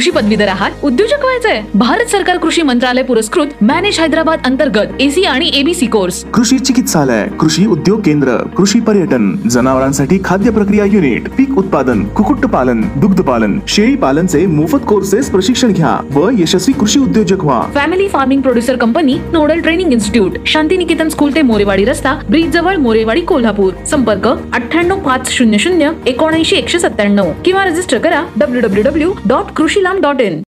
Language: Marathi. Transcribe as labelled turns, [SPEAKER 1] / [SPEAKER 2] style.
[SPEAKER 1] कृषी पदवीधर आहात. उद्योजक व्हायचंय. भारत सरकार कृषी मंत्रालय पुरस्कृत मॅनेज हैदराबाद अंतर्गत एसी आणि एबीसी कोर्स
[SPEAKER 2] कृषी चिकित्सालय कृषी उद्योग केंद्र कृषी पर्यटन जनावरांसाठी खाद्य प्रक्रिया युनिट पीक उत्पादन कुक्कुटपालन दुग्ध पालन शेळी पालनचे मोफत कोर्सेस प्रशिक्षण घ्या व यशस्वी कृषी उद्योजक व्हा.
[SPEAKER 1] Family farming producer company nodal training institute Shantiniketan school ते मोरेवाडी रस्ता ब्रिज जवळ मोरेवाडी कोल्हापूर. संपर्क अठ्ठ्याण्णव पाच शून्य शून्य एकोणऐंशी एकशे सत्त्याण्णव. किंवा रजिस्टर करा W W W dot Krishilam dot in